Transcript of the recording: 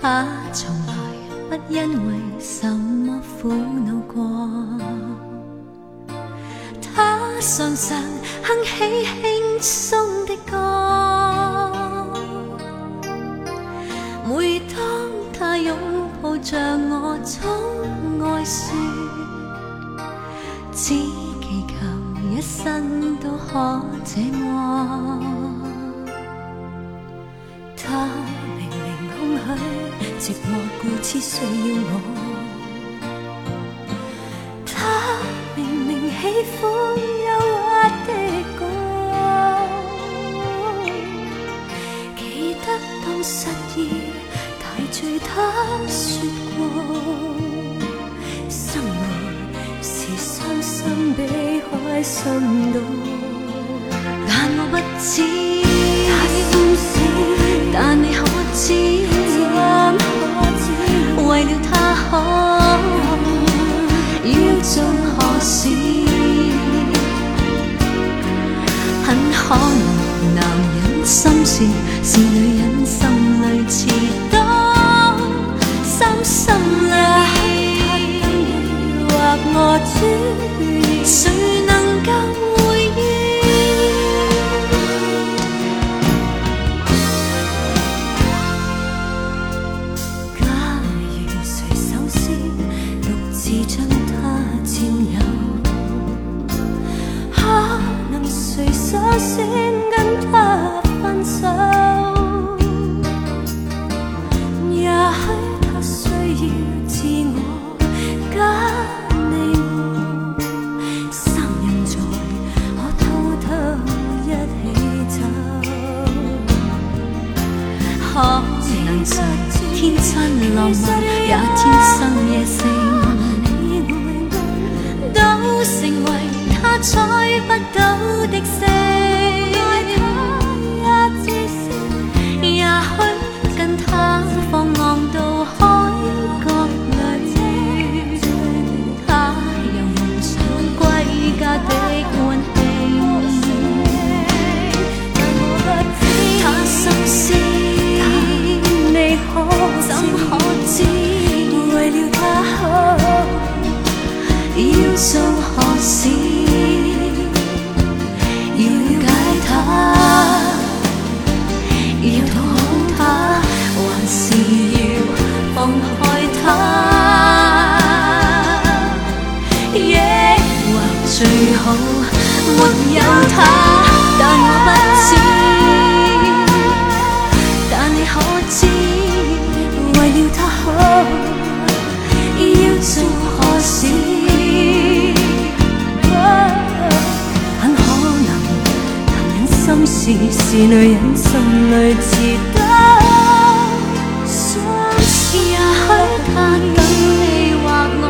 他从来不因为什么苦恼过。他常常哼起轻松的歌，每当他拥抱着我，总爱说，只祈求一生都可这么。寂寞故此需要我。他明明喜欢忧郁的歌，记得当失意大醉，他说过，生活是伤心比开心多，可要做何事？很可能男人心事是女人心里似可能谁天真浪漫，也天生野性，都成为他采不到要做何事？是女人心里自得，也许他等你或我。